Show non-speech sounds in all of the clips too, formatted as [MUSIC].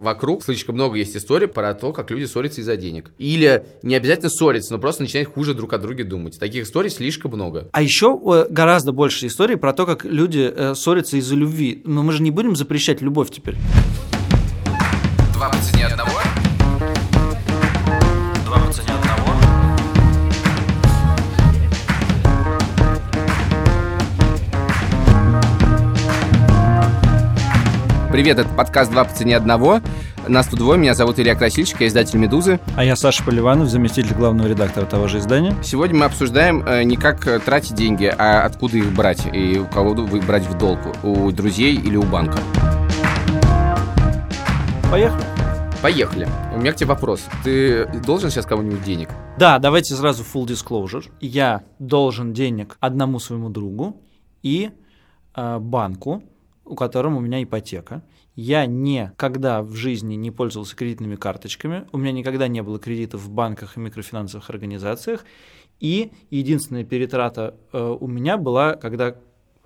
Вокруг слишком много есть историй про то, как люди ссорятся из-за денег. Или не обязательно ссорятся, но просто начинают хуже друг о друге думать. Таких историй слишком много. А еще э, гораздо больше историй про то, как люди э, ссорятся из-за любви. Но мы же не будем запрещать любовь теперь. Привет, это подкаст «Два по цене одного». Нас тут двое, меня зовут Илья Красильщик, я издатель «Медузы». А я Саша Поливанов, заместитель главного редактора того же издания. Сегодня мы обсуждаем э, не как э, тратить деньги, а откуда их брать и у кого вы брать в долг, у друзей или у банка. Поехали. Поехали. У меня к тебе вопрос. Ты должен сейчас кому-нибудь денег? Да, давайте сразу full disclosure. Я должен денег одному своему другу и э, банку, у которого у меня ипотека. Я никогда в жизни не пользовался кредитными карточками, у меня никогда не было кредитов в банках и микрофинансовых организациях, и единственная перетрата э, у меня была, когда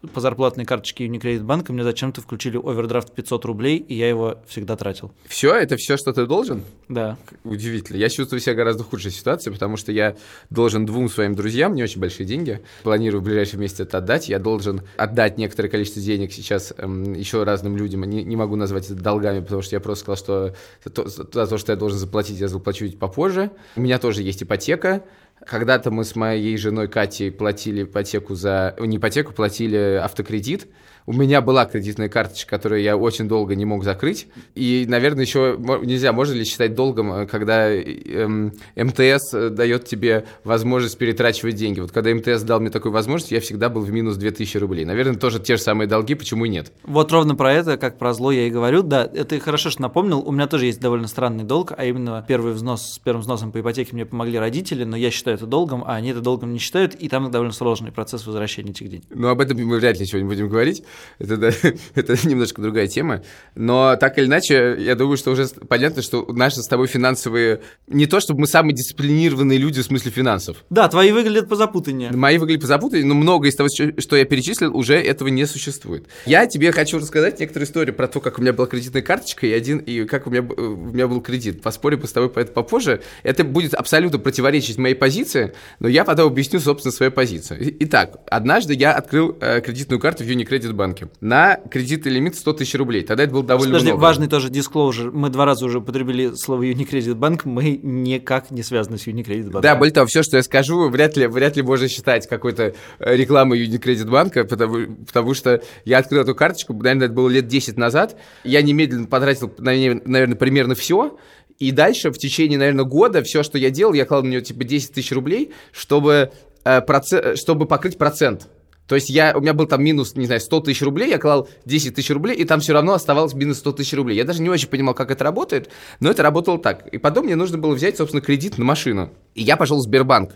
по зарплатной карточке Unicredit банка мне зачем-то включили овердрафт 500 рублей, и я его всегда тратил. Все, это все, что ты должен? Да. Удивительно. Я чувствую себя гораздо худшей ситуации, потому что я должен двум своим друзьям не очень большие деньги. Планирую в ближайшем месяце это отдать. Я должен отдать некоторое количество денег сейчас эм, еще разным людям. Не, не могу назвать это долгами, потому что я просто сказал, что за то, за то, что я должен заплатить, я заплачу чуть попозже. У меня тоже есть ипотека. Когда-то мы с моей женой Катей платили ипотеку за... Не ипотеку, платили автокредит. У меня была кредитная карточка, которую я очень долго не мог закрыть. И, наверное, еще нельзя, можно ли считать долгом, э, когда эм, МТС э, дает тебе возможность перетрачивать деньги. Вот когда МТС дал мне такую возможность, я всегда был в минус 2000 рублей. Наверное, тоже те же самые долги, почему и нет? Вот ровно про это, как про зло я и говорю. Да, это хорошо, что напомнил. У меня тоже есть довольно странный долг, а именно первый взнос с первым взносом по ипотеке мне помогли родители, но я считаю это долгом, а они это долгом не считают, и там довольно сложный процесс возвращения этих денег. Ну, об этом мы вряд ли сегодня будем говорить. Это, да, [LAUGHS] это немножко другая тема. Но так или иначе, я думаю, что уже понятно, что наши с тобой финансовые... Не то, чтобы мы самые дисциплинированные люди в смысле финансов. Да, твои выглядят позапутаннее. Мои выглядят позапутаннее, но много из того, что я перечислил, уже этого не существует. Я тебе хочу рассказать некоторую историю про то, как у меня была кредитная карточка и один, и как у меня, у меня был кредит. Поспорим с тобой по это попозже. Это будет абсолютно противоречить моей позиции, но я потом объясню, собственно, свою позицию. Итак, однажды я открыл э, кредитную карту в Unicredit банке на кредитный лимит 100 тысяч рублей. Тогда это было довольно Подожди, много. важный тоже дисклоужер. Мы два раза уже употребили слово Unicredit банк, мы никак не связаны с Unicredit банком. Да, более того, все, что я скажу, вряд ли, вряд ли можно считать какой-то э, рекламой Unicredit банка, потому, потому что я открыл эту карточку, наверное, это было лет 10 назад. Я немедленно потратил, наверное, примерно все. И дальше в течение, наверное, года все, что я делал, я клал на нее типа 10 тысяч рублей, чтобы, э, процент, чтобы покрыть процент. То есть я, у меня был там минус, не знаю, 100 тысяч рублей, я клал 10 тысяч рублей, и там все равно оставалось минус 100 тысяч рублей. Я даже не очень понимал, как это работает, но это работало так. И потом мне нужно было взять, собственно, кредит на машину. И я пошел в Сбербанк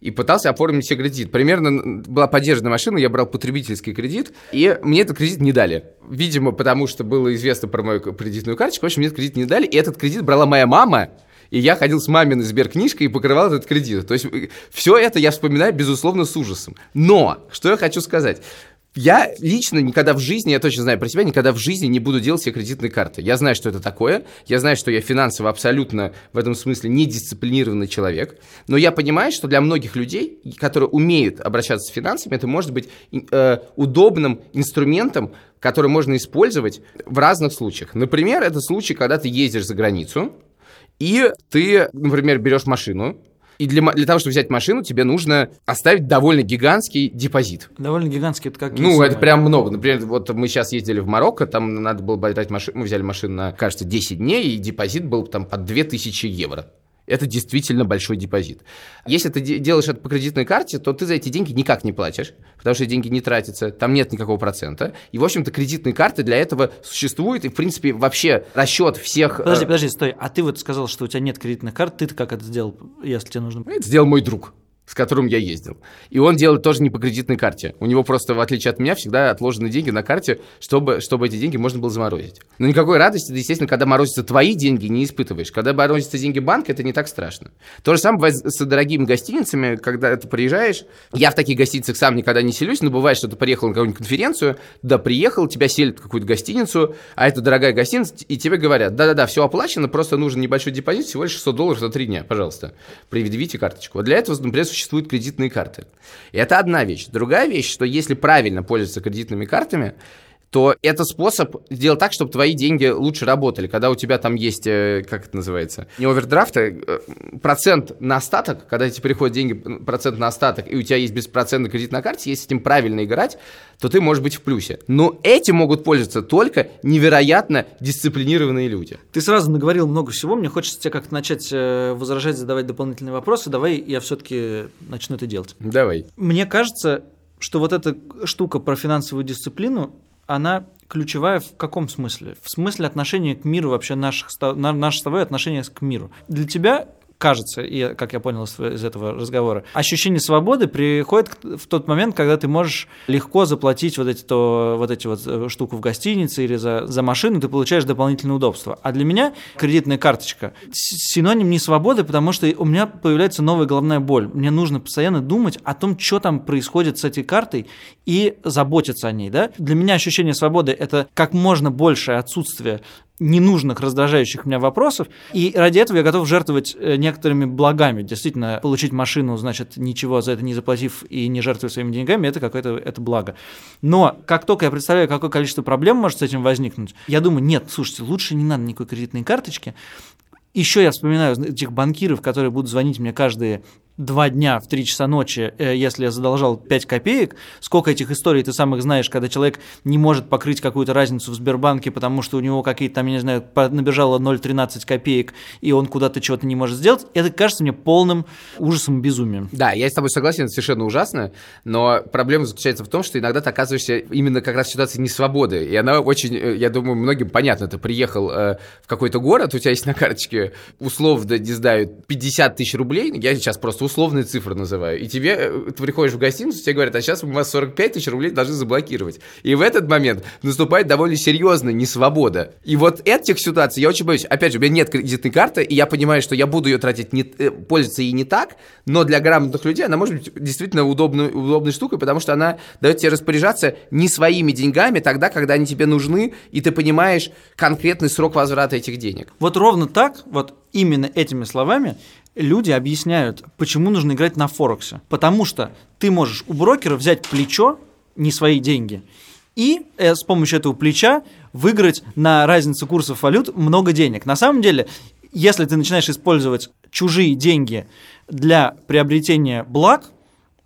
и пытался оформить себе кредит. Примерно была поддержанная машина, я брал потребительский кредит, и мне этот кредит не дали. Видимо, потому что было известно про мою кредитную карточку, в общем, мне этот кредит не дали, и этот кредит брала моя мама, и я ходил с маминой сберкнижкой и покрывал этот кредит. То есть все это я вспоминаю, безусловно, с ужасом. Но, что я хочу сказать. Я лично никогда в жизни, я точно знаю про себя, никогда в жизни не буду делать себе кредитные карты. Я знаю, что это такое, я знаю, что я финансово абсолютно в этом смысле недисциплинированный человек, но я понимаю, что для многих людей, которые умеют обращаться с финансами, это может быть э, удобным инструментом, который можно использовать в разных случаях. Например, это случай, когда ты ездишь за границу, и ты, например, берешь машину, и для, для того, чтобы взять машину, тебе нужно оставить довольно гигантский депозит. Довольно гигантский, это как? Ну, это прям много. Например, вот мы сейчас ездили в Марокко, там надо было брать машину, мы взяли машину на, кажется, 10 дней, и депозит был там под 2000 евро. Это действительно большой депозит. Если ты делаешь это по кредитной карте, то ты за эти деньги никак не платишь, потому что деньги не тратятся, там нет никакого процента. И, в общем-то, кредитные карты для этого существуют, и, в принципе, вообще расчет всех... Подожди, э, подожди, стой. А ты вот сказал, что у тебя нет кредитных карт, ты-то как это сделал, если тебе нужно... Это сделал мой друг. С которым я ездил. И он делает тоже не по кредитной карте. У него просто, в отличие от меня, всегда отложены деньги на карте, чтобы, чтобы эти деньги можно было заморозить. Но никакой радости, да, естественно, когда морозятся твои деньги, не испытываешь. Когда морозятся деньги банка, это не так страшно. То же самое бывает с дорогими гостиницами, когда ты приезжаешь. Я в таких гостиницах сам никогда не селюсь, но бывает, что ты приехал на какую-нибудь конференцию, туда приехал, тебя селят в какую-то гостиницу, а это дорогая гостиница, и тебе говорят, да-да-да, все оплачено, просто нужен небольшой депозит, всего лишь 600 долларов за три дня, пожалуйста, предъявите карточку. Вот для этого, например, существуют кредитные карты. И это одна вещь. Другая вещь, что если правильно пользоваться кредитными картами, то это способ сделать так, чтобы твои деньги лучше работали. Когда у тебя там есть, э, как это называется, не овердрафт, а процент на остаток, когда тебе приходят деньги, процент на остаток, и у тебя есть беспроцентный кредит на карте, если с этим правильно играть, то ты можешь быть в плюсе. Но этим могут пользоваться только невероятно дисциплинированные люди. Ты сразу наговорил много всего, мне хочется тебе как-то начать э, возражать, задавать дополнительные вопросы. Давай я все-таки начну это делать. Давай. Мне кажется, что вот эта штука про финансовую дисциплину, она ключевая в каком смысле? В смысле отношения к миру, вообще наших, наше с тобой отношение к миру. Для тебя кажется, и как я понял из этого разговора, ощущение свободы приходит в тот момент, когда ты можешь легко заплатить вот эти, то, вот эти вот э, штуку в гостинице или за, за машину, ты получаешь дополнительное удобство. А для меня кредитная карточка синоним не свободы, потому что у меня появляется новая головная боль. Мне нужно постоянно думать о том, что там происходит с этой картой и заботиться о ней. Да? Для меня ощущение свободы – это как можно большее отсутствие ненужных, раздражающих меня вопросов. И ради этого я готов жертвовать э, некоторыми благами. Действительно, получить машину, значит, ничего за это не заплатив и не жертвуя своими деньгами, это какое-то это благо. Но как только я представляю, какое количество проблем может с этим возникнуть, я думаю, нет, слушайте, лучше не надо никакой кредитной карточки. Еще я вспоминаю этих банкиров, которые будут звонить мне каждые два дня в три часа ночи, э, если я задолжал 5 копеек, сколько этих историй ты самых знаешь, когда человек не может покрыть какую-то разницу в Сбербанке, потому что у него какие-то там, я не знаю, набежало 0,13 копеек, и он куда-то чего-то не может сделать, это кажется мне полным ужасом и безумием. Да, я с тобой согласен, это совершенно ужасно, но проблема заключается в том, что иногда ты оказываешься именно как раз в ситуации несвободы, и она очень, э, я думаю, многим понятно, ты приехал э, в какой-то город, у тебя есть на карточке условно, не знаю, 50 тысяч рублей, я сейчас просто условные цифры называю, и тебе, э, ты приходишь в гостиницу, тебе говорят, а сейчас у вас 45 тысяч рублей должны заблокировать. И в этот момент наступает довольно серьезная несвобода. И вот этих ситуаций я очень боюсь. Опять же, у меня нет кредитной карты, и я понимаю, что я буду ее тратить, не, э, пользоваться ей не так, но для грамотных людей она может быть действительно удобной, удобной штукой, потому что она дает тебе распоряжаться не своими деньгами тогда, когда они тебе нужны, и ты понимаешь конкретный срок возврата этих денег. Вот ровно так, вот именно этими словами люди объясняют, почему нужно играть на Форексе. Потому что ты можешь у брокера взять плечо, не свои деньги, и э, с помощью этого плеча выиграть на разнице курсов валют много денег. На самом деле, если ты начинаешь использовать чужие деньги для приобретения благ,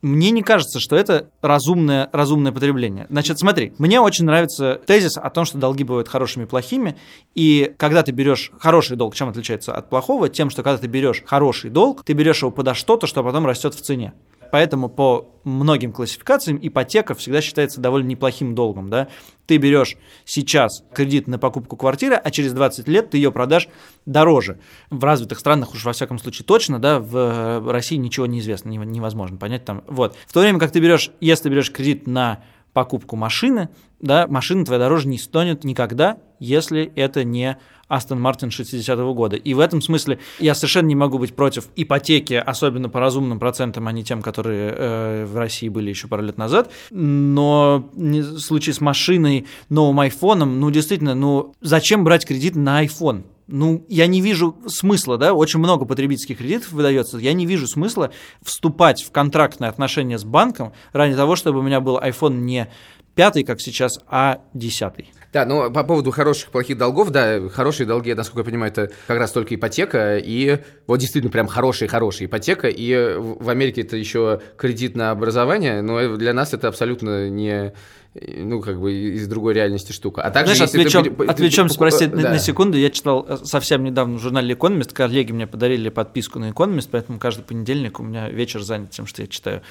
мне не кажется, что это разумное, разумное потребление. Значит, смотри, мне очень нравится тезис о том, что долги бывают хорошими и плохими, и когда ты берешь хороший долг, чем отличается от плохого? Тем, что когда ты берешь хороший долг, ты берешь его подо что-то, что потом растет в цене. Поэтому по многим классификациям ипотека всегда считается довольно неплохим долгом. Да? Ты берешь сейчас кредит на покупку квартиры, а через 20 лет ты ее продашь дороже. В развитых странах уж во всяком случае точно, да, в России ничего не известно, невозможно понять там. Вот. В то время как ты берешь, если ты берешь кредит на покупку машины, да, машина твоя дороже не стонет никогда, если это не Астон Мартин 60-го года. И в этом смысле я совершенно не могу быть против ипотеки, особенно по разумным процентам, а не тем, которые э, в России были еще пару лет назад. Но в случае с машиной, новым айфоном, ну действительно, ну зачем брать кредит на iPhone? Ну, я не вижу смысла, да, очень много потребительских кредитов выдается, я не вижу смысла вступать в контрактные отношения с банком ради того, чтобы у меня был iPhone не пятый, как сейчас, а десятый. Да, ну по поводу хороших, плохих долгов, да, хорошие долги, насколько я понимаю, это как раз только ипотека, и вот действительно прям хорошая-хорошая ипотека, и в Америке это еще кредит на образование, но для нас это абсолютно не ну, как бы из другой реальности штука. А также, Знаешь, отвлечем, ты, отвлечем ты, прости, да. на, на секунду. Я читал э, совсем недавно в журнале «Экономист», коллеги мне подарили подписку на «Экономист», поэтому каждый понедельник у меня вечер занят тем, что я читаю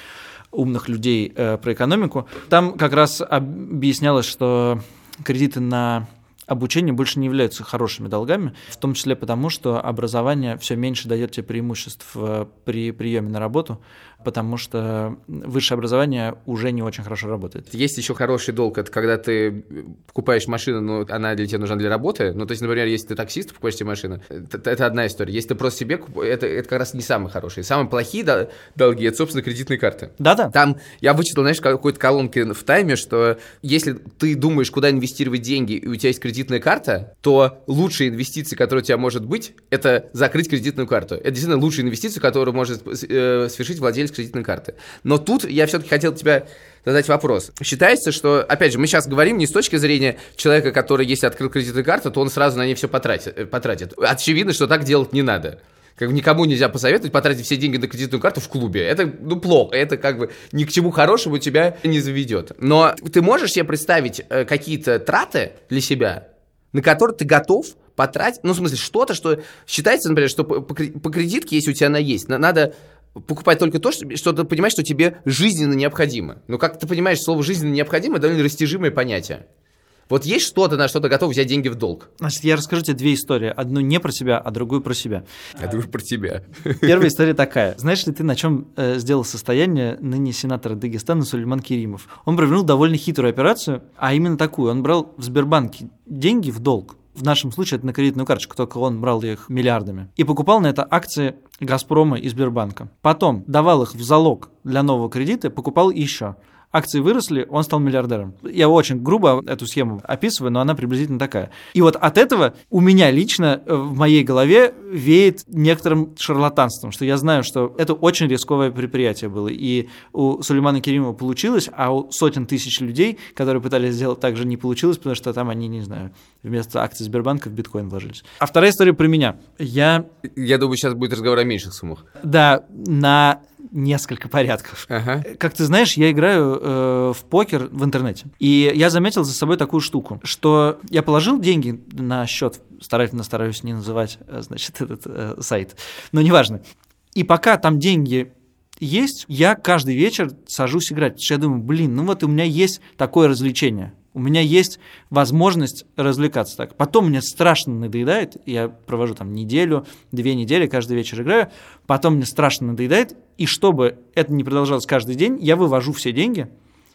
умных людей э, про экономику. Там как раз объяснялось, что кредиты на обучение больше не являются хорошими долгами, в том числе потому, что образование все меньше дает тебе преимуществ э, при приеме на работу, потому что высшее образование уже не очень хорошо работает. Есть еще хороший долг, это когда ты покупаешь машину, но она для тебя нужна для работы. Ну, то есть, например, если ты таксист, покупаешь себе машину, это, это одна история. Если ты просто себе покупаешь, это, это как раз не самый хороший. Самые плохие дол- долги, это, собственно, кредитные карты. Да-да. Там я вычитал, знаешь, какой-то колонки в тайме, что если ты думаешь, куда инвестировать деньги, и у тебя есть кредитная карта, то лучшая инвестиция, которая у тебя может быть, это закрыть кредитную карту. Это действительно лучшая инвестиция, которую может э, совершить владелец кредитной карты. Но тут я все-таки хотел тебя задать вопрос. Считается, что, опять же, мы сейчас говорим не с точки зрения человека, который, если открыл кредитную карту, то он сразу на ней все потратит. э, потратит. Очевидно, что так делать не надо. Как бы никому нельзя посоветовать потратить все деньги на кредитную карту в клубе. Это, ну, плохо. Это как бы ни к чему хорошему тебя не заведет. Но ты можешь себе представить э, какие-то траты для себя, на которые ты готов потратить, ну, в смысле, что-то, что считается, например, что по, по по кредитке, если у тебя она есть, на- надо покупать только то, что, что ты понимаешь, что тебе жизненно необходимо. Но как ты понимаешь, слово жизненно необходимо довольно растяжимое понятие. Вот есть что-то, на что ты готов взять деньги в долг. Значит, я расскажу тебе две истории. Одну не про себя, а другую про себя. Я думаю про тебя. Первая история такая. Знаешь ли ты, на чем э, сделал состояние ныне сенатора Дагестана Сулейман Керимов? Он провернул довольно хитрую операцию, а именно такую. Он брал в Сбербанке деньги в долг. В нашем случае это на кредитную карточку, только он брал их миллиардами. И покупал на это акции Газпрома и Сбербанка. Потом давал их в залог для нового кредита, покупал еще. Акции выросли, он стал миллиардером. Я очень грубо эту схему описываю, но она приблизительно такая. И вот от этого у меня лично э, в моей голове веет некоторым шарлатанством, что я знаю, что это очень рисковое предприятие было. И у Сулеймана Керимова получилось, а у сотен тысяч людей, которые пытались сделать так же, не получилось, потому что там они, не знаю, вместо акций Сбербанка в биткоин вложились. А вторая история про меня. Я, Я думаю, сейчас будет разговор о меньших суммах. да, на несколько порядков. Ага. Как ты знаешь, я играю э, в покер в интернете. И я заметил за собой такую штуку, что я положил деньги на счет, старательно стараюсь не называть, э, значит, этот э, сайт, но неважно. И пока там деньги есть, я каждый вечер сажусь играть, потому что я думаю, блин, ну вот у меня есть такое развлечение. У меня есть возможность развлекаться так. Потом мне страшно надоедает, я провожу там неделю, две недели, каждый вечер играю, потом мне страшно надоедает, и чтобы это не продолжалось каждый день, я вывожу все деньги,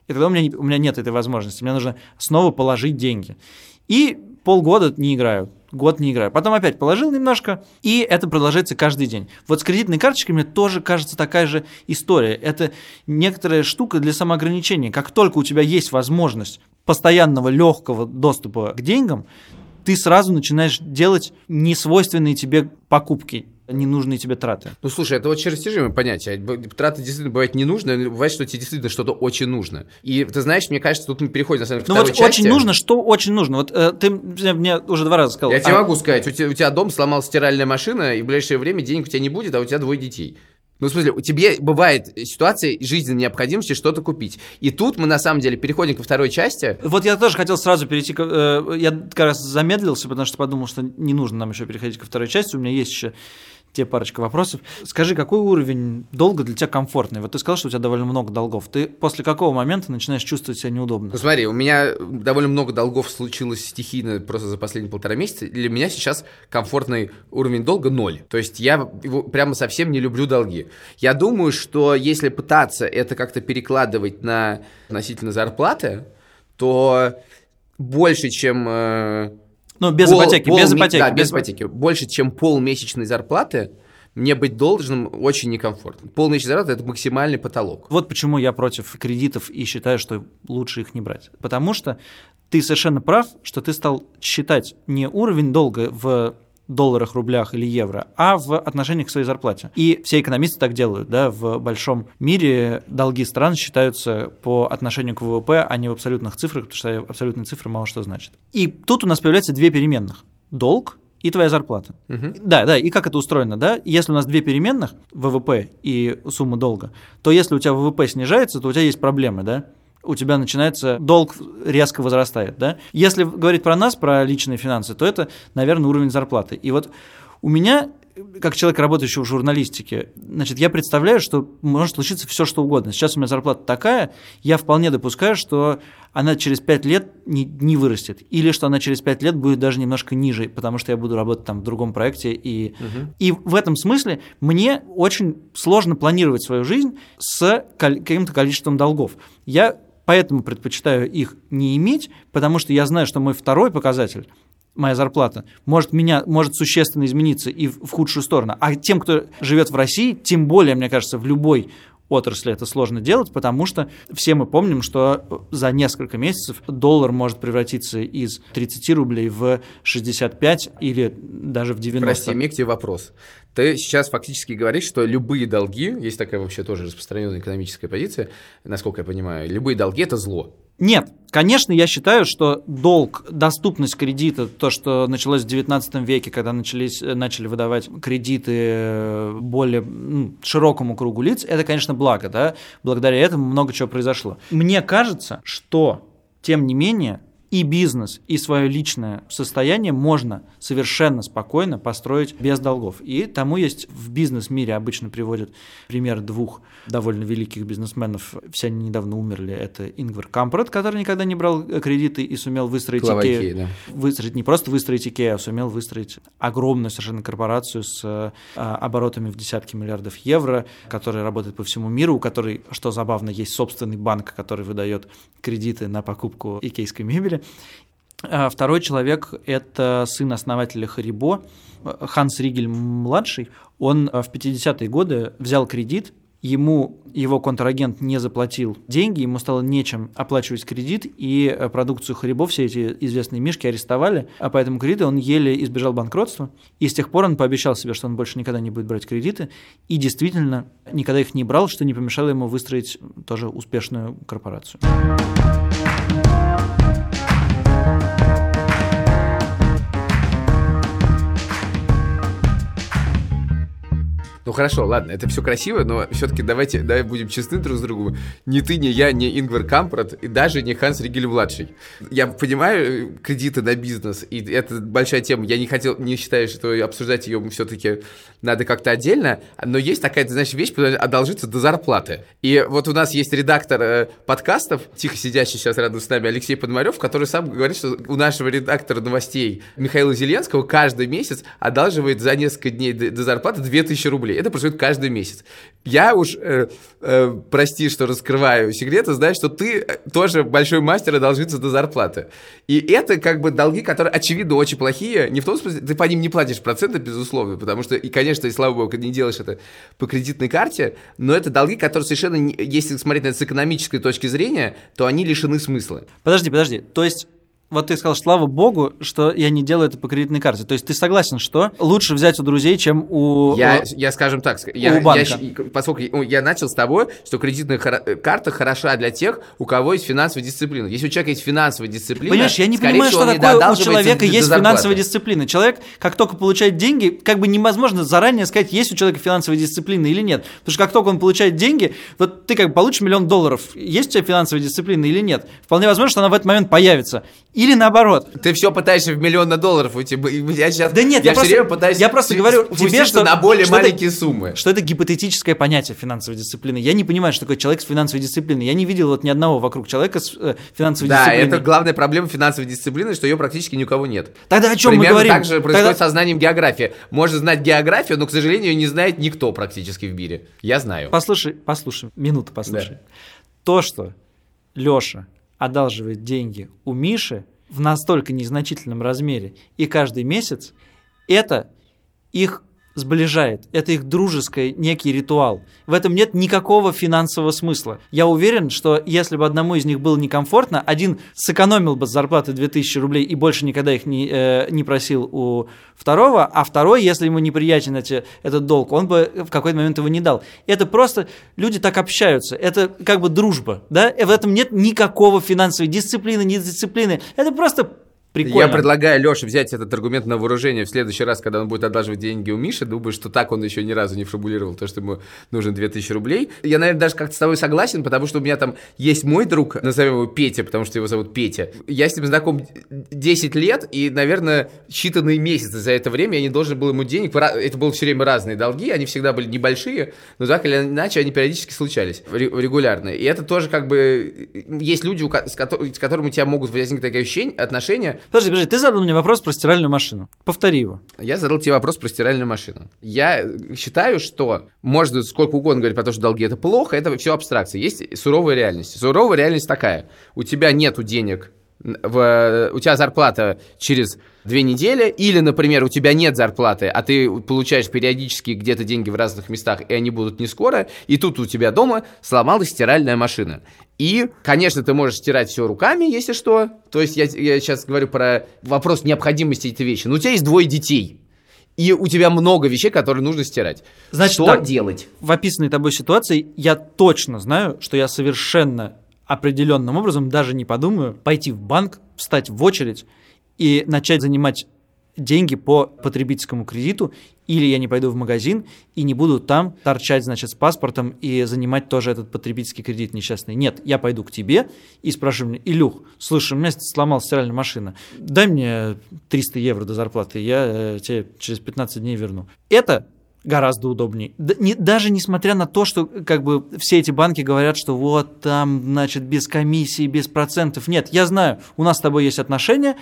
и тогда у меня, у меня нет этой возможности, мне нужно снова положить деньги. И полгода не играю, год не играю. Потом опять положил немножко, и это продолжается каждый день. Вот с кредитной карточкой мне тоже кажется такая же история. Это некоторая штука для самоограничения. Как только у тебя есть возможность постоянного легкого доступа к деньгам, ты сразу начинаешь делать несвойственные тебе покупки, ненужные тебе траты. Ну, слушай, это очень растяжимое понятие. Траты действительно бывают не нужны, но бывает, что тебе действительно что-то очень нужно. И ты знаешь, мне кажется, тут мы переходим на самом деле Ну вот части. очень нужно, что очень нужно. Вот э, ты мне уже два раза сказал. Я тебе а- могу сказать, у тебя, у тебя дом сломалась стиральная машина, и в ближайшее время денег у тебя не будет, а у тебя двое детей. Ну, в смысле, у тебе бывает ситуация жизненной необходимости что-то купить. И тут мы, на самом деле, переходим ко второй части. Вот я тоже хотел сразу перейти, к, э, я как раз замедлился, потому что подумал, что не нужно нам еще переходить ко второй части, у меня есть еще те парочка вопросов. Скажи, какой уровень долга для тебя комфортный? Вот ты сказал, что у тебя довольно много долгов. Ты после какого момента начинаешь чувствовать себя неудобно? Ну, смотри, у меня довольно много долгов случилось стихийно просто за последние полтора месяца. Для меня сейчас комфортный уровень долга ноль. То есть я прямо совсем не люблю долги. Я думаю, что если пытаться это как-то перекладывать на относительно зарплаты, то больше, чем... Ну, без пол- ипотеки, пол- без ипотеки. Да, без ипотеки. Больше, чем полмесячной зарплаты мне быть должным очень некомфортно. Полмесячной зарплаты – это максимальный потолок. Вот почему я против кредитов и считаю, что лучше их не брать. Потому что ты совершенно прав, что ты стал считать не уровень долга в долларах, рублях или евро, а в отношении к своей зарплате. И все экономисты так делают, да, в большом мире долги стран считаются по отношению к ВВП, а не в абсолютных цифрах, потому что абсолютные цифры мало что значат. И тут у нас появляется две переменных. Долг и твоя зарплата. Да, да, и как это устроено, да? Если у нас две переменных, ВВП и сумма долга, то если у тебя ВВП снижается, то у тебя есть проблемы, да? У тебя начинается долг резко возрастает, да? Если говорить про нас, про личные финансы, то это, наверное, уровень зарплаты. И вот у меня как человек, работающий в журналистике, значит, я представляю, что может случиться все, что угодно. Сейчас у меня зарплата такая, я вполне допускаю, что она через 5 лет не, не вырастет. Или что она через 5 лет будет даже немножко ниже, потому что я буду работать там в другом проекте. И, угу. и в этом смысле мне очень сложно планировать свою жизнь с каким-то количеством долгов. Я поэтому предпочитаю их не иметь, потому что я знаю, что мой второй показатель моя зарплата может, меня, может существенно измениться и в худшую сторону. А тем, кто живет в России, тем более, мне кажется, в любой отрасли это сложно делать, потому что все мы помним, что за несколько месяцев доллар может превратиться из 30 рублей в 65 или даже в 90. Прости, мне к тебе вопрос. Ты сейчас фактически говоришь, что любые долги, есть такая вообще тоже распространенная экономическая позиция, насколько я понимаю, любые долги – это зло. Нет, конечно, я считаю, что долг, доступность кредита, то, что началось в 19 веке, когда начались, начали выдавать кредиты э, более ну, широкому кругу лиц, это, конечно, благо, да, благодаря этому много чего произошло. Мне кажется, что, тем не менее, и бизнес, и свое личное состояние можно совершенно спокойно построить без долгов. И тому есть в бизнес-мире обычно приводят пример двух довольно великих бизнесменов. Все они недавно умерли. Это Ингвар Кампрат, который никогда не брал кредиты и сумел выстроить Глава Икею. Да. Выстроить, не просто выстроить Икею, а сумел выстроить огромную совершенно корпорацию с а, оборотами в десятки миллиардов евро, которая работает по всему миру, у которой, что забавно, есть собственный банк, который выдает кредиты на покупку икейской мебели. А второй человек – это сын основателя Харибо, Ханс Ригель-младший. Он в 50-е годы взял кредит, ему его контрагент не заплатил деньги, ему стало нечем оплачивать кредит, и продукцию Харибо, все эти известные мишки арестовали, а по этому кредиту он еле избежал банкротства, и с тех пор он пообещал себе, что он больше никогда не будет брать кредиты, и действительно никогда их не брал, что не помешало ему выстроить тоже успешную корпорацию. Ну хорошо, ладно, это все красиво, но все-таки давайте давай будем честны друг с другом. Ни ты, ни я, ни Ингвар Кампрат, и даже не Ханс Ригель-младший. Я понимаю э, кредиты на бизнес, и это большая тема. Я не хотел, не считаю, что обсуждать ее все-таки надо как-то отдельно, но есть такая, ты знаешь, вещь, которая одолжится до зарплаты. И вот у нас есть редактор э, подкастов, тихо сидящий сейчас рядом с нами, Алексей Подмарев, который сам говорит, что у нашего редактора новостей Михаила Зеленского каждый месяц одалживает за несколько дней до, зарплаты 2000 рублей рублей. Это происходит каждый месяц. Я уж, э, э, прости, что раскрываю секреты, знаю, что ты э, тоже большой мастер одолжиться до зарплаты. И это как бы долги, которые, очевидно, очень плохие. Не в том смысле, ты по ним не платишь проценты, безусловно, потому что, и, конечно, и слава богу, не делаешь это по кредитной карте, но это долги, которые совершенно, если смотреть на это с экономической точки зрения, то они лишены смысла. Подожди, подожди. То есть вот ты сказал, слава богу, что я не делаю это по кредитной карте. То есть ты согласен, что лучше взять у друзей, чем у... Я, я скажем так, я, у банка. Я, поскольку я начал с того, что кредитная карта хороша для тех, у кого есть финансовая дисциплина. Если у человека есть финансовая дисциплина... Понимаешь, я не понимаю, что такое у человека есть финансовая дисциплина. Человек, как только получает деньги, как бы невозможно заранее сказать, есть у человека финансовая дисциплина или нет. Потому что как только он получает деньги, вот ты как бы получишь миллион долларов, есть у тебя финансовая дисциплина или нет. Вполне возможно, что она в этот момент появится. Или наоборот. Ты все пытаешься в миллион долларов уйти. Я сейчас, да нет, я, я просто, пытаюсь я просто говорю тебе, что на более что маленькие это, суммы. Что это гипотетическое понятие финансовой дисциплины. Я не понимаю, что такое человек с финансовой дисциплиной. Я не видел вот ни одного вокруг человека с э, финансовой да, дисциплиной. Да, это главная проблема финансовой дисциплины, что ее практически ни у кого нет. Тогда о чем Примерно мы говорим? так же происходит Тогда... со знанием географии. Можно знать географию, но, к сожалению, ее не знает никто практически в мире. Я знаю. Послушай, послушай, минуту послушай. Да. То, что Леша одалживает деньги у Миши, в настолько незначительном размере и каждый месяц, это их сближает. Это их дружеский некий ритуал. В этом нет никакого финансового смысла. Я уверен, что если бы одному из них было некомфортно, один сэкономил бы с зарплаты 2000 рублей и больше никогда их не, э, не просил у второго, а второй, если ему неприятен эти, этот долг, он бы в какой-то момент его не дал. Это просто люди так общаются. Это как бы дружба. Да? В этом нет никакого финансовой дисциплины, не дисциплины. Это просто Прикольно. Я предлагаю Леше взять этот аргумент на вооружение в следующий раз, когда он будет одалживать деньги у Миши. Думаю, что так он еще ни разу не формулировал то, что ему нужно 2000 рублей. Я, наверное, даже как-то с тобой согласен, потому что у меня там есть мой друг, назовем его Петя, потому что его зовут Петя. Я с ним знаком 10 лет, и, наверное, считанные месяцы за это время я не должен был ему денег. Это было все время разные долги, они всегда были небольшие, но так или иначе они периодически случались ре- регулярно. И это тоже как бы... Есть люди, с которыми у тебя могут возникнуть такие ощущения, отношения, Подожди, подожди, ты задал мне вопрос про стиральную машину. Повтори его. я задал тебе вопрос про стиральную машину. Я считаю, что можно сколько угодно говорить про то, что долги это плохо, это все абстракция. Есть суровая реальность. Суровая реальность такая. У тебя нету денег, в, у тебя зарплата через две недели, или, например, у тебя нет зарплаты, а ты получаешь периодически где-то деньги в разных местах, и они будут не скоро, и тут у тебя дома сломалась стиральная машина. И, конечно, ты можешь стирать все руками, если что. То есть я, я сейчас говорю про вопрос необходимости этой вещи. Но у тебя есть двое детей. И у тебя много вещей, которые нужно стирать. Значит, что так. делать? В описанной тобой ситуации я точно знаю, что я совершенно определенным образом даже не подумаю пойти в банк, встать в очередь и начать занимать деньги по потребительскому кредиту, или я не пойду в магазин и не буду там торчать, значит, с паспортом и занимать тоже этот потребительский кредит несчастный. Нет, я пойду к тебе и спрошу меня, Илюх, слушай, у меня сломалась стиральная машина, дай мне 300 евро до зарплаты, я э, тебе через 15 дней верну. Это гораздо удобнее. Даже несмотря на то, что как бы все эти банки говорят, что вот там, значит, без комиссии, без процентов. Нет, я знаю, у нас с тобой есть отношения,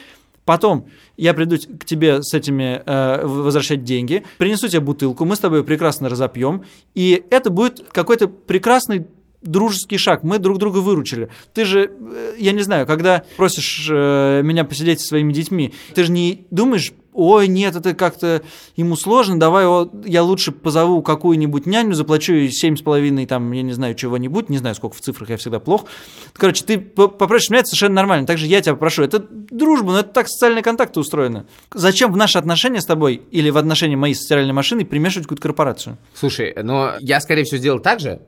Потом я приду к тебе с этими э, возвращать деньги, принесу тебе бутылку, мы с тобой прекрасно разопьем, и это будет какой-то прекрасный дружеский шаг. Мы друг друга выручили. Ты же, э, я не знаю, когда просишь э, меня посидеть со своими детьми, ты же не думаешь, ой, нет, это как-то ему сложно, давай я лучше позову какую-нибудь няню, заплачу ей семь с половиной, там, я не знаю, чего-нибудь, не знаю, сколько в цифрах, я всегда плох. Короче, ты попросишь меня, это совершенно нормально. Также я тебя попрошу. Это дружба, но это так социальные контакты устроены. Зачем в наши отношения с тобой или в отношения моей с стиральной машиной примешивать какую-то корпорацию? Слушай, но я, скорее всего, сделал так же,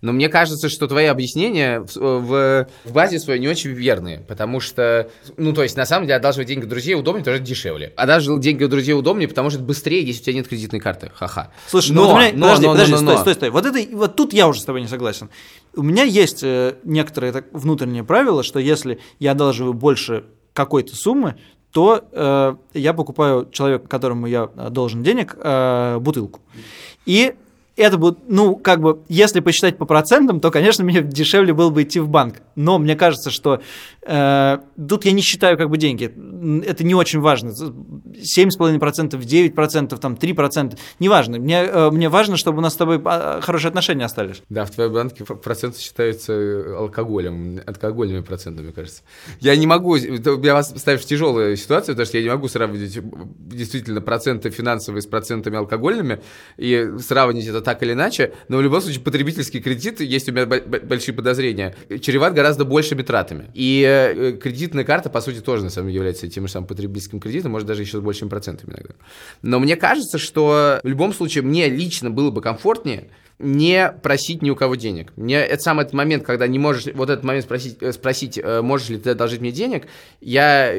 но мне кажется, что твои объяснения в, в- в базе своей не очень верные, потому что, ну, то есть, на самом деле, одалживать деньги у друзей удобнее, потому что это дешевле. Одалживать деньги у друзей удобнее, потому что это быстрее, если у тебя нет кредитной карты. Ха-ха. Слушай, но, ну вот у меня, но, подожди, но, подожди, но, стой, но. стой, стой. Вот, это, вот тут я уже с тобой не согласен. У меня есть э, некоторые так, внутренние правила, что если я одалживаю больше какой-то суммы, то э, я покупаю человеку, которому я э, должен денег, э, бутылку. И это будет, ну, как бы, если посчитать по процентам, то, конечно, [LAUGHS] мне дешевле было бы идти в банк. Но мне кажется, что э, тут я не считаю как бы деньги. Это не очень важно. 7,5%, 9%, там, 3%. Неважно. Мне, э, мне важно, чтобы у нас с тобой а, хорошие отношения остались. Да, в твоей банке проценты считаются алкоголем, алкогольными процентами, кажется. Я не могу, я вас ставишь в тяжелую ситуацию, потому что я не могу сравнивать действительно проценты финансовые с процентами алкогольными и сравнить это так или иначе, но в любом случае потребительский кредит, есть у меня бо- бо- большие подозрения, чреват гораздо большими тратами. И э, кредитная карта, по сути, тоже на самом деле является тем же самым потребительским кредитом, может даже еще с большими процентами иногда. Но мне кажется, что в любом случае мне лично было бы комфортнее не просить ни у кого денег. Мне это самый этот момент, когда не можешь, вот этот момент спросить, э, спросить э, можешь ли ты одолжить мне денег, я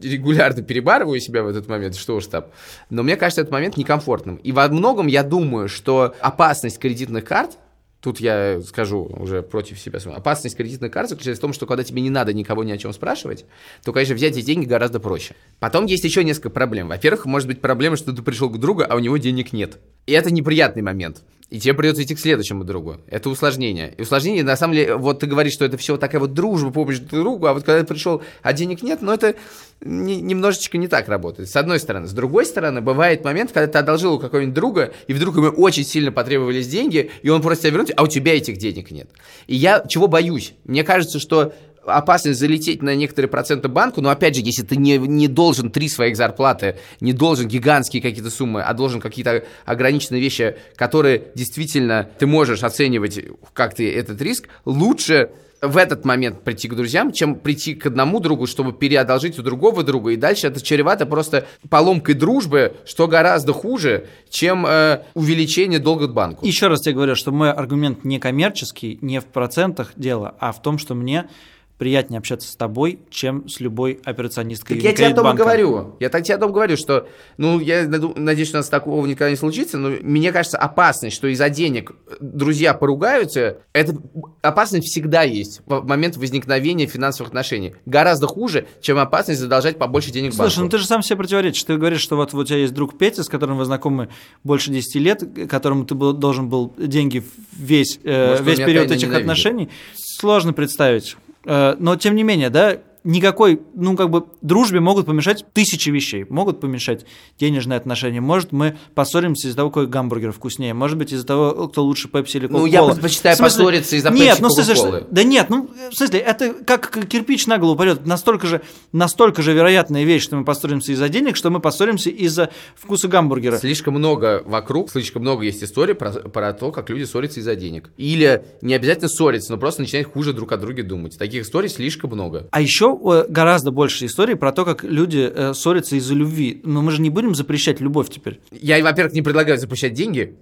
регулярно перебарываю себя в этот момент, что уж там. Но мне кажется этот момент некомфортным. И во многом я думаю, что опасность кредитных карт Тут я скажу уже против себя. Опасность кредитной карты заключается в том, что когда тебе не надо никого ни о чем спрашивать, то, конечно, взять эти деньги гораздо проще. Потом есть еще несколько проблем. Во-первых, может быть проблема, что ты пришел к другу, а у него денег нет. И это неприятный момент. И тебе придется идти к следующему другу. Это усложнение. И усложнение, на самом деле, вот ты говоришь, что это все такая вот дружба, помощь друг другу, а вот когда ты пришел, а денег нет, но это не- немножечко не так работает. С одной стороны. С другой стороны, бывает момент, когда ты одолжил у какого-нибудь друга, и вдруг ему очень сильно потребовались деньги, и он просит тебя вернуть, а у тебя этих денег нет. И я чего боюсь? Мне кажется, что опасность залететь на некоторые проценты банку, но опять же, если ты не, не должен три своих зарплаты, не должен гигантские какие-то суммы, а должен какие-то ограниченные вещи, которые действительно ты можешь оценивать, как ты этот риск, лучше в этот момент прийти к друзьям, чем прийти к одному другу, чтобы переодолжить у другого друга, и дальше это чревато просто поломкой дружбы, что гораздо хуже, чем э, увеличение долга к банку. Еще раз тебе говорю, что мой аргумент не коммерческий, не в процентах дело, а в том, что мне приятнее общаться с тобой, чем с любой операционисткой Так я тебе о том и говорю. Я так тебе о том говорю, что, ну, я надеюсь, что у нас такого никогда не случится, но мне кажется, опасность, что из-за денег друзья поругаются, это опасность всегда есть в момент возникновения финансовых отношений. Гораздо хуже, чем опасность задолжать побольше денег Слушай, ну банку. ты же сам себе противоречишь. Ты говоришь, что вот у тебя есть друг Петя, с которым вы знакомы больше 10 лет, которому ты был, должен был деньги весь, э, Может, весь период этих ненавидит. отношений. Сложно представить. Э, но тем не менее, да, никакой, ну, как бы, дружбе могут помешать тысячи вещей. Могут помешать денежные отношения. Может, мы поссоримся из-за того, какой гамбургер вкуснее. Может быть, из-за того, кто лучше пепси или Ну, кока я предпочитаю поссориться из-за Нет, Pepsi ну, смысле, да нет, ну, в смысле, это как кирпич на голову упадет. Настолько же, настолько же вероятная вещь, что мы поссоримся из-за денег, что мы поссоримся из-за вкуса гамбургера. Слишком много вокруг, слишком много есть историй про, про то, как люди ссорятся из-за денег. Или не обязательно ссорятся, но просто начинают хуже друг о друге думать. Таких историй слишком много. А еще э, гораздо больше историй про то, как люди э, ссорятся из-за любви. Но мы же не будем запрещать любовь теперь. Я, во-первых, не предлагаю запрещать деньги.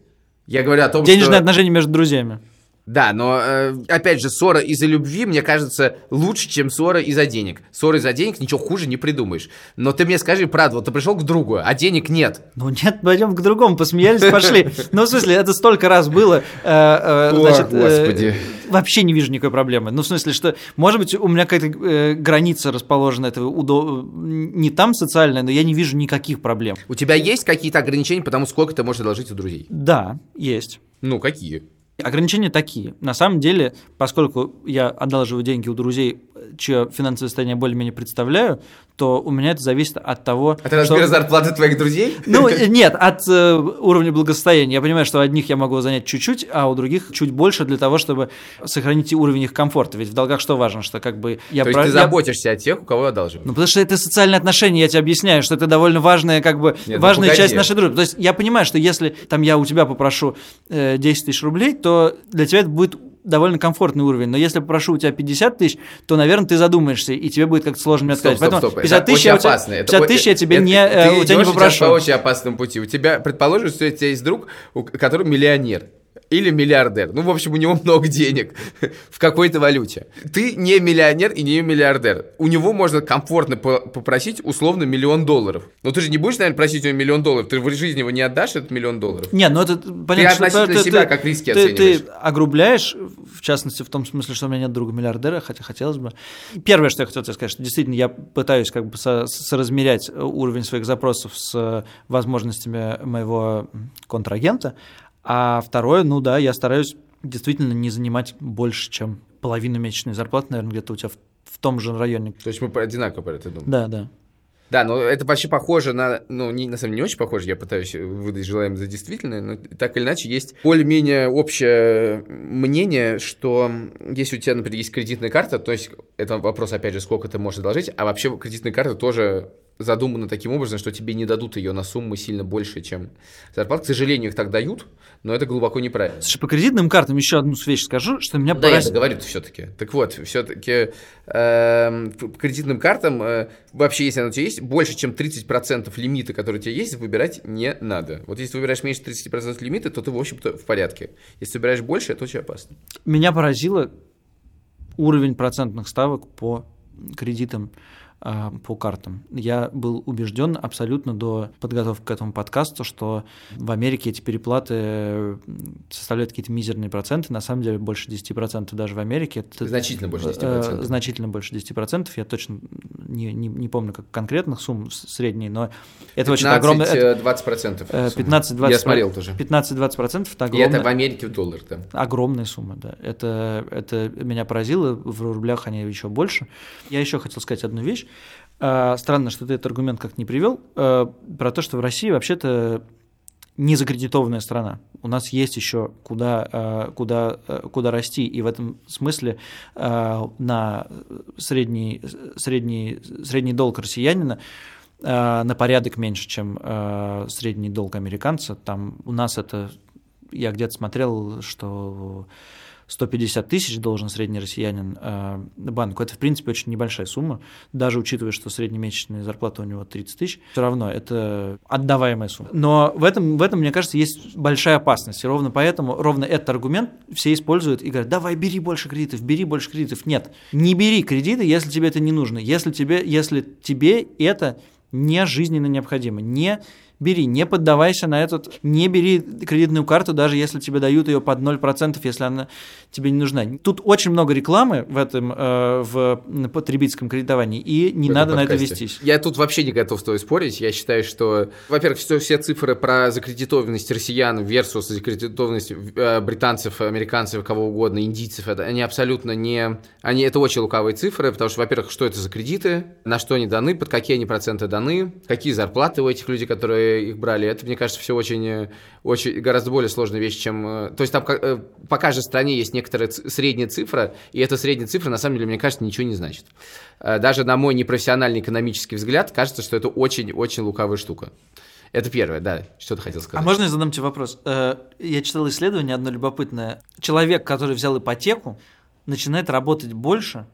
Я говорю о том, Денежные что... отношения между друзьями. Да, но э, опять же, ссора из-за любви, мне кажется, лучше, чем ссора из-за денег. Ссора из-за денег ничего хуже не придумаешь. Но ты мне скажи правду, вот ты пришел к другу, а денег нет. Ну нет, пойдем к другому, посмеялись, пошли. [LAUGHS] Ну, в смысле, это столько раз было. э, э, значит, Господи. Вообще не вижу никакой проблемы. Ну, в смысле, что, может быть, у меня какая-то граница расположена этого не там социальная, но я не вижу никаких проблем. У тебя есть какие-то ограничения по тому, сколько ты можешь одолжить у друзей? Да, есть. Ну, какие? Ограничения такие. На самом деле, поскольку я одалживаю деньги у друзей, чье финансовое состояние более-менее представляю, то у меня это зависит от того, А ты размер зарплаты твоих друзей? Ну, [LAUGHS] э, нет, от э, уровня благосостояния. Я понимаю, что одних я могу занять чуть-чуть, а у других чуть больше для того, чтобы сохранить уровень их комфорта. Ведь в долгах что важно, что как бы я... То есть про- ты я- заботишься о тех, у кого одалживаешь? Ну, потому что это социальные отношения, я тебе объясняю, что это довольно важная, как бы, Нет, ну, важная погоди. часть нашей дружбы. То есть я понимаю, что если там я у тебя попрошу э, 10 тысяч рублей, то для тебя это будет довольно комфортный уровень. Но если попрошу у тебя 50 тысяч, то, наверное, ты задумаешься, и тебе будет как-то сложно мне Стоп, сказать. стоп, Поэтому стоп. 50 Это тысяч я у тебя, опасно. Это 50 о- тысяч я тебе это- не, э, ты у тебя не попрошу. по очень опасному пути. У тебя, предположим, что у тебя есть друг, у- который миллионер. Или миллиардер. Ну, в общем, у него много денег в какой-то валюте. Ты не миллионер и не миллиардер. У него можно комфортно по- попросить условно миллион долларов. Но ты же не будешь, наверное, просить у него миллион долларов. Ты в жизни его не отдашь, этот миллион долларов. Не, ну это понятно, что относительно себя как риски ты, оцениваешь. ты огрубляешь, в частности, в том смысле, что у меня нет друга миллиардера, хотя хотелось бы. Первое, что я хотел тебе сказать, что действительно я пытаюсь как бы со- соразмерять уровень своих запросов с возможностями моего контрагента. А второе, ну да, я стараюсь действительно не занимать больше, чем половину месячной зарплаты, наверное, где-то у тебя в, в том же районе. То есть мы одинаково про это думаем. Да, да. Да, но это почти похоже на... Ну, не, на самом деле не очень похоже, я пытаюсь выдать желаемое за действительное, но так или иначе есть более-менее общее мнение, что если у тебя, например, есть кредитная карта, то есть это вопрос, опять же, сколько ты можешь одолжить, а вообще кредитная карта тоже задумана таким образом, что тебе не дадут ее на сумму сильно больше, чем зарплата. К сожалению, их так дают, но это глубоко неправильно. Слушай, по кредитным картам еще одну вещь скажу, что меня Да, я договорю все-таки. Так вот, все-таки по кредитным картам, э, вообще, если оно у тебя есть, больше, чем 30% лимита, который у тебя есть, выбирать не надо. Вот если ты выбираешь меньше 30% лимита, то ты, в общем-то, в порядке. Если ты выбираешь больше, это очень опасно. Меня поразило уровень процентных ставок по кредитам а, по картам. Я был убежден абсолютно до подготовки к этому подкасту, что в Америке эти переплаты составляют какие-то мизерные проценты, на самом деле больше 10% даже в Америке. Это, Значительно больше э, 10%. значительно больше 10%. Я точно не, не, не помню как конкретных сумм средней, но это очень огромное... это, 15-20%. э. 15-20%. Я смотрел тоже. 15-20% это И огромное. это в Америке в долларах, да. Огромная сумма, да. Это, это меня поразило. В рублях они еще больше. Я еще хотел сказать одну вещь. А, Странно, что ты этот аргумент как не привел. а, Про то, что в России вообще-то не закредитованная страна. У нас есть еще куда, а, куда, куда расти, и в этом смысле на средний, средний, средний долг россиянина на порядок меньше, чем средний долг американца. Там у нас это, я где-то смотрел, что 150 тысяч должен средний россиянин э, банку. Это, в принципе, очень небольшая сумма, даже учитывая, что среднемесячная зарплата у него 30 тысяч, все равно это отдаваемая сумма. Но в этом, в этом, мне кажется, есть большая опасность. И ровно поэтому, ровно этот аргумент все используют и говорят, давай, бери больше кредитов, бери больше кредитов. Нет, не бери кредиты, если тебе это не нужно. Если тебе, если тебе это не жизненно необходимо, не бери, не поддавайся на этот, не бери кредитную карту, даже если тебе дают ее под 0%, если она тебе не нужна. Тут очень много рекламы в этом, э, в потребительском кредитовании, и не в надо на это вестись. Я тут вообще не готов с тобой спорить. Я считаю, что, во-первых, все, все цифры про закредитованность россиян versus закредитованность э, британцев, американцев, кого угодно, индийцев, это, они абсолютно не... Они, это очень лукавые цифры, потому что, во-первых, что это за кредиты, на что они даны, под какие они проценты даны, какие зарплаты у этих людей, которые их брали. Это, мне кажется, все очень, э, очень гораздо более сложная вещь, чем... э, То есть там э, по каждой стране есть некоторая средняя цифра, и эта средняя цифра, на самом деле, мне кажется, ничего не значит. Даже на мой непрофессиональный экономический взгляд кажется, что это очень-очень лукавая штука. Это первое, да. Что ты хотел А сказать? можно я задам тебе вопрос? Я читал исследование одно любопытное. Человек, который взял ипотеку, начинает работать больше,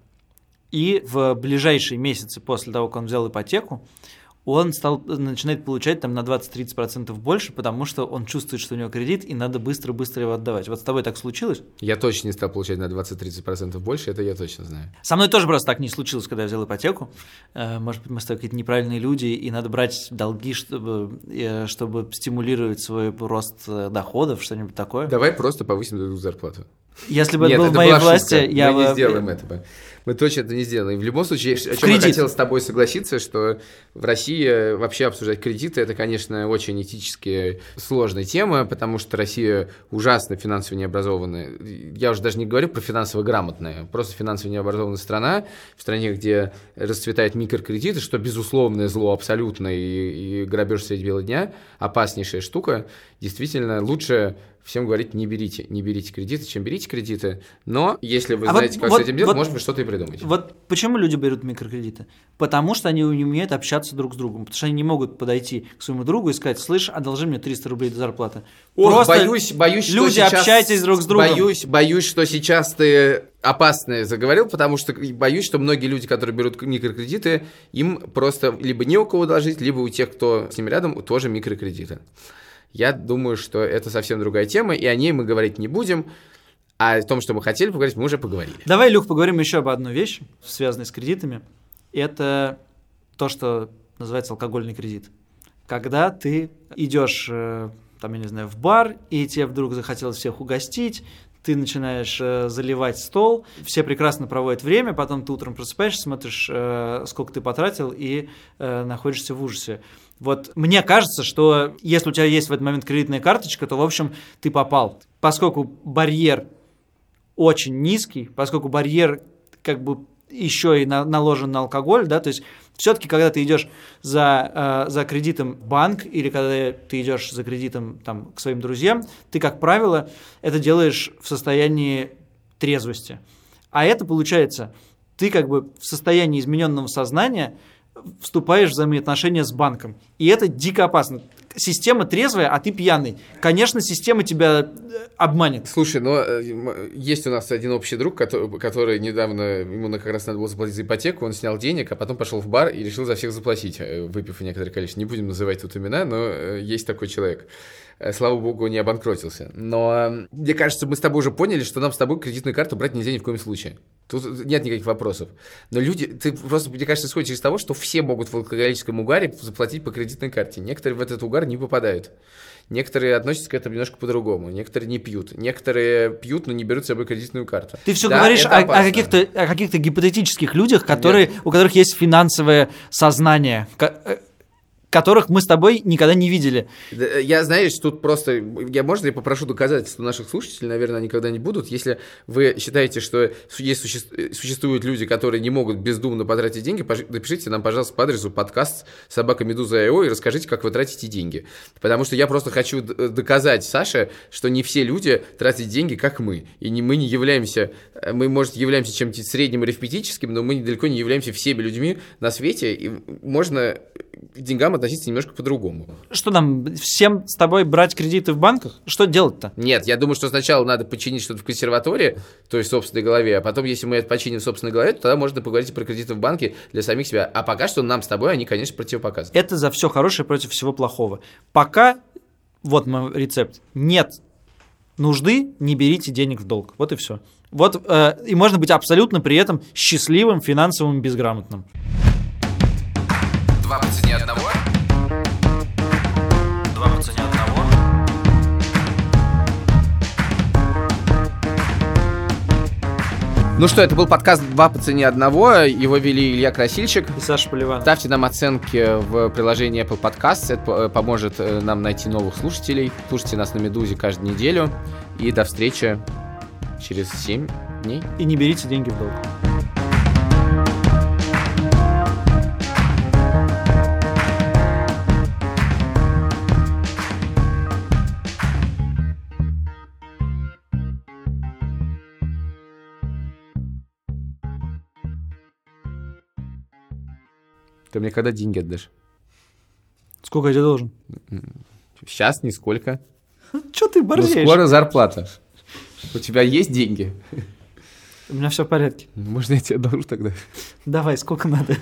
и в ближайшие месяцы после того, как он взял ипотеку, он стал, начинает получать там на 20-30% больше, потому что он чувствует, что у него кредит, и надо быстро-быстро его отдавать. Вот с тобой так случилось? Я точно не стал получать на 20-30% больше, это я точно знаю. Со мной тоже просто так не случилось, когда я взял ипотеку. Э, Может быть, мы с тобой какие-то неправильные люди, и надо брать долги, чтобы, э, чтобы стимулировать свой рост э, доходов, что-нибудь такое. Давай просто повысим друг зарплату. Если бы Нет, это было это в моей власти, шутка. я Мы не бы... сделаем этого. Мы точно это не сделаем. В любом случае, о чем я кредит. хотел с тобой согласиться, что в России вообще обсуждать кредиты, это, конечно, очень этически сложная тема, потому что Россия ужасно финансово необразованная. Я уже даже не говорю про финансово грамотная, просто финансово необразованная страна, в стране, где расцветают микрокредиты, что безусловное зло абсолютно, и, и грабеж средь бела дня, опаснейшая штука. Действительно, лучше всем говорить, не берите, не берите кредиты, чем берите кредиты. Но если вы А вот- знаете, как вот- с этим делать, вот- может быть, что-то и придумать. Вот почему люди берут микрокредиты? Потому что они не умеют общаться друг с другом. Потому что они не могут подойти к своему другу и сказать, слышь, одолжи мне 300 рублей до зарплаты. Ох, Просто боюсь, боюсь, что люди, сейчас- общайтесь друг с другом. Боюсь, боюсь, что сейчас ты опасное заговорил, потому что боюсь, что многие люди, которые берут микрокредиты, им просто либо не у кого должить, либо у тех, кто с ними рядом, тоже микрокредиты. Я думаю, что это совсем другая тема, и о ней мы говорить не будем. А о том, что мы хотели поговорить, мы уже поговорили. Давай, Люк, поговорим еще об одной вещи, связанной с кредитами. Это то, что называется алкогольный кредит. Когда ты идешь, э, там, я не знаю, в бар, и тебе вдруг захотелось всех угостить, ты начинаешь э, заливать стол, все прекрасно проводят время, потом ты утром просыпаешься, смотришь, э, сколько ты потратил, и э, находишься в ужасе. Вот мне кажется, что если у тебя есть в этот момент кредитная карточка, то, в общем, ты попал. Поскольку барьер очень низкий, поскольку барьер как бы еще и на- наложен на алкоголь, да, то есть все-таки, когда ты идешь за, э, за кредитом в банк или когда ты идешь за кредитом там, к своим друзьям, ты, как правило, это делаешь в состоянии трезвости. А это получается, ты как бы в состоянии измененного сознания вступаешь в взаимоотношения с банком. И это дико опасно. Система трезвая, а ты пьяный. Конечно, система тебя э, обманет. Слушай, но э, есть у нас один общий друг, который, который недавно, ему как раз надо было заплатить за ипотеку, он снял денег, а потом пошел в бар и решил за всех заплатить, э, выпив некоторое количество. Не будем называть тут имена, но есть такой человек. Э, Слава богу, не обанкротился. Но э, мне кажется, мы с тобой уже поняли, что нам с тобой кредитную карту брать нельзя ни в коем случае. Тут нет никаких вопросов. Но люди, ты просто, мне кажется, исходишь из того, что все могут в алкоголическом угаре заплатить по кредитной карте. Некоторые в этот угар не попадают. Некоторые относятся к этому немножко по-другому. Некоторые не пьют. Некоторые пьют, но не берут с собой кредитную карту. Ты все Да, говоришь о, о каких-то, о каких-то гипотетических людях, которые, у которых есть финансовое сознание, э, которых мы с тобой никогда не видели. Э, Я, знаешь, тут просто, я, можно я попрошу доказательства наших слушателей, наверное, никогда не будут, если вы считаете, что есть, э, существуют люди, которые не могут бездумно потратить деньги, напишите нам, пожалуйста, по адресу подкаст собакамедуза.io и расскажите, как вы тратите деньги. Потому что я просто хочу э, доказать Саше, что не все люди тратят деньги, как мы. И не, мы не являемся, мы, может, являемся чем-то средним арифметическим, но мы далеко не являемся всеми людьми на свете. И можно к деньгам относиться немножко по-другому. Что нам, всем с тобой брать кредиты в банках? Что делать-то? Нет, я думаю, что сначала надо починить что-то в консерватории, то есть в собственной голове, а потом, если мы это починим в собственной голове, то тогда можно поговорить про кредиты в банке для самих себя. А пока что нам с тобой они, конечно, противопоказаны. Это за все хорошее против всего плохого. Пока, вот мой рецепт, нет нужды, не берите денег в долг. Вот и все. Вот, э, и можно быть абсолютно при этом счастливым, финансовым, безграмотным. Два по цене одного. Два по цене одного. Ну что, это был подкаст «Два по цене одного». Его вели Илья Красильщик. И Саша Поливанов. Ставьте нам оценки в приложении Apple Podcasts. Это поможет э, нам найти новых слушателей. Слушайте нас на «Медузе» каждую неделю. И до встречи через 7 дней. И не берите деньги в долг. Ты мне когда деньги отдашь? Сколько я тебе должен? Сейчас нисколько. Че ты Ну, борзеешь? скоро зарплата. У тебя есть деньги? У меня все в порядке. Можно я тебе должу тогда? Давай, сколько надо?